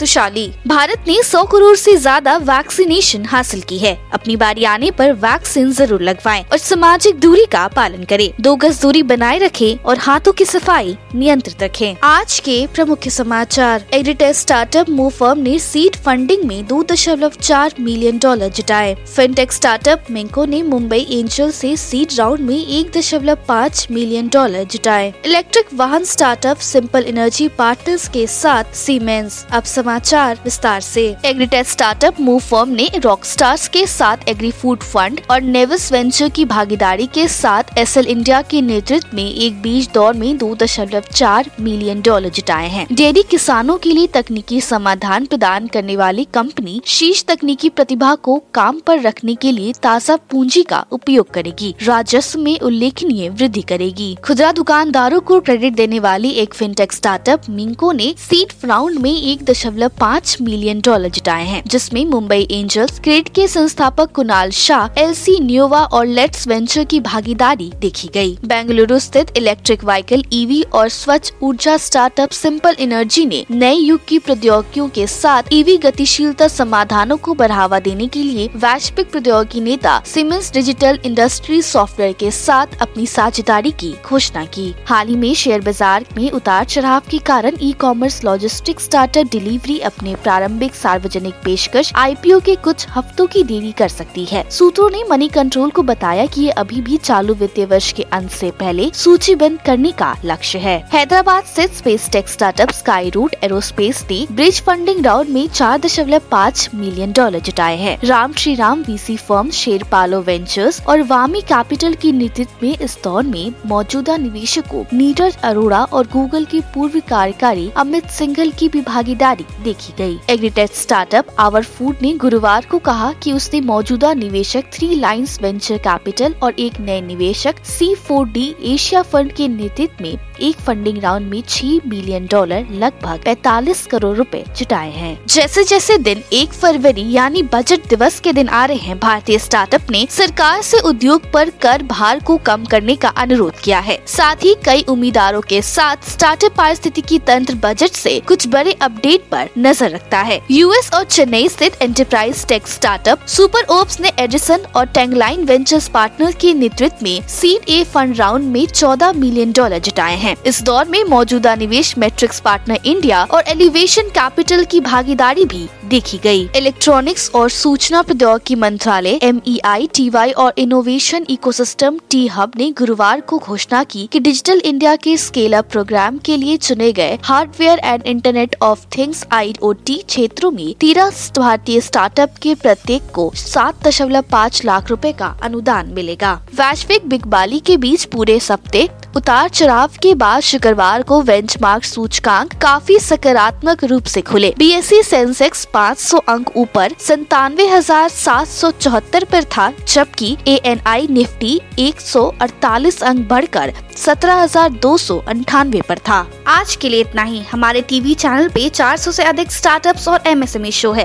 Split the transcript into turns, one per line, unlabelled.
तुशाली। भारत ने 100 करोड़ से ज़्यादा वैक्सीनेशन हासिल की है। अपनी बारी आने पर वैक्सीन ज़रूर लगवाएँ और सामाजिक दूरी का पालन करें। दो गज दूरी बनाए रखें और हाथों की सफ़ाई नियंत्रित रखें। आज के प्रमुख समाचार। एग्रीटेक स्टार्टअप मूव फर्म ने सीड फंडिंग में दो दशमलव चार मिलियन डॉलर जुटाए। फिनटेक स्टार्टअप मेंको ने मुंबई एंजल से सीड राउंड में एक दशमलव पाँच मिलियन डॉलर जुटाए। इलेक्ट्रिक वाहन स्टार्टअप सिंपल एनर्जी पार्टनर्स के साथ सीमेंस। अब समाचार विस्तार से। एग्रीटेक स्टार्टअप मूव फर्म ने रॉक स्टार्स के साथ एग्री फ़ूड फंड और नेविस वेंचर की भागीदारी के साथ एसएल इंडिया के नेतृत्व में एक बीज दौर में दो दशमलव चार मिलियन डॉलर जुटाए हैं। डेयरी किसानों के लिए तकनीकी समाधान प्रदान करने वाली कंपनी शीर्ष तकनीकी प्रतिभा को काम पर रखने के लिए ताज़ा पूंजी का उपयोग करेगी। राजस्व में उल्लेखनीय वृद्धि करेगी। खुदरा दुकानदारों को क्रेडिट देने वाली एक फिनटेक स्टार्टअप मिंको ने सीट राउंड में एक दशमलव दशमलव पाँच मिलियन डॉलर जुटाए हैं, जिसमें मुंबई एंजल्स, क्रेड के संस्थापक कुणाल शाह, एलसी न्योवा और लेट्स वेंचर की भागीदारी देखी गई। बेंगलुरु स्थित इलेक्ट्रिक व्हीकल, ईवी और स्वच्छ ऊर्जा स्टार्टअप सिंपल एनर्जी ने नए युग की प्रौद्योगिकियों के साथ ईवी गतिशीलता समाधानों को बढ़ावा देने के लिए वैश्विक प्रौद्योगिकी नेता सीमेंस डिजिटल इंडस्ट्री सॉफ्टवेयर के साथ अपनी साझेदारी की घोषणा की हाल ही में शेयर बाज़ार में उतार चढ़ाव के कारण e commerce logistic startup Delhivery Delhivery अपने प्रारंभिक सार्वजनिक पेशकश आईपीओ के कुछ हफ्तों की देरी कर सकती है। सूत्रों ने मनी कंट्रोल को बताया कि ये अभी भी चालू वित्तीय वर्ष के अंत से पहले सूचीबद्ध करने का लक्ष्य है। हैदराबाद स्थित space tech startup Skyroot Aerospace ने ब्रिज फंडिंग राउंड में चार दशमलव पाँच मिलियन डॉलर जुटाए हैं। Ram Shriram VC firm Sherpalo ventures और वामी कैपिटल की नेतृत्व में इस दौर में मौजूदा निवेशकों नीरज अरोड़ा और गूगल के पूर्व कार्यकारी अमित सिंघल की भी भागीदारी देखी गई। एग्रीटेक स्टार्टअप आवर फ़ूड ने गुरुवार को कहा कि उसने मौजूदा निवेशक थ्री लाइन्स वेंचर कैपिटल और एक नए निवेशक C four D Asia fund के नेतृत्व में एक फंडिंग राउंड में छह बिलियन डॉलर लगभग पैतालीस करोड़ रुपए जुटाए हैं जैसे जैसे दिन एक फरवरी यानी बजट दिवस के दिन आ रहे हैं, भारतीय स्टार्टअप ने सरकार से उद्योग पर कर भार को कम करने का अनुरोध किया है साथ ही कई उम्मीदवारों के साथ स्टार्टअप पारिस्थितिकी तंत्र बजट से कुछ बड़े अपडेट पर नज़र रखता है। यूएस और चेन्नई स्थित enterprise tech startup super oops ने एडिसन और टेंगलाइन वेंचर्स पार्टनर के नेतृत्व में सीड ए फंड राउंड में 14 मिलियन डॉलर जुटाए हैं। इस दौर में मौजूदा निवेश मैट्रिक्स पार्टनर इंडिया और एलिवेशन कैपिटल की भागीदारी भी देखी गई। इलेक्ट्रॉनिक्स और सूचना प्रौद्योगिकी मंत्रालय एम ई वाई और इनोवेशन इकोसिस्टम टी हब ने गुरुवार को घोषणा की कि डिजिटल इंडिया के स्केल अप प्रोग्राम के लिए चुने गए hardware and internet of things IoT क्षेत्रों में तेरह भारतीय स्टार्टअप के प्रत्येक को सात दशमलव पाँच लाख रुपए का अनुदान मिलेगा वैश्विक बिगबाली के बीच पूरे सप्ते उतार चढ़ाव के बाद शुक्रवार को बेंचमार्क सूचकांक काफ़ी सकारात्मक रूप से खुले। बीएसई सेंसेक्स 500 अंक ऊपर संतानवे हज़ार सात सौ चौहत्तर पर था, जबकि ए एन आई निफ्टी एक सौ अड़तालीस अंक बढ़कर सत्रह हज़ार दो सौ अंठानवे पर था। आज के लिए इतना ही। हमारे टीवी चैनल पे 400 से अधिक स्टार्टअप्स और एमएसएमई शो है।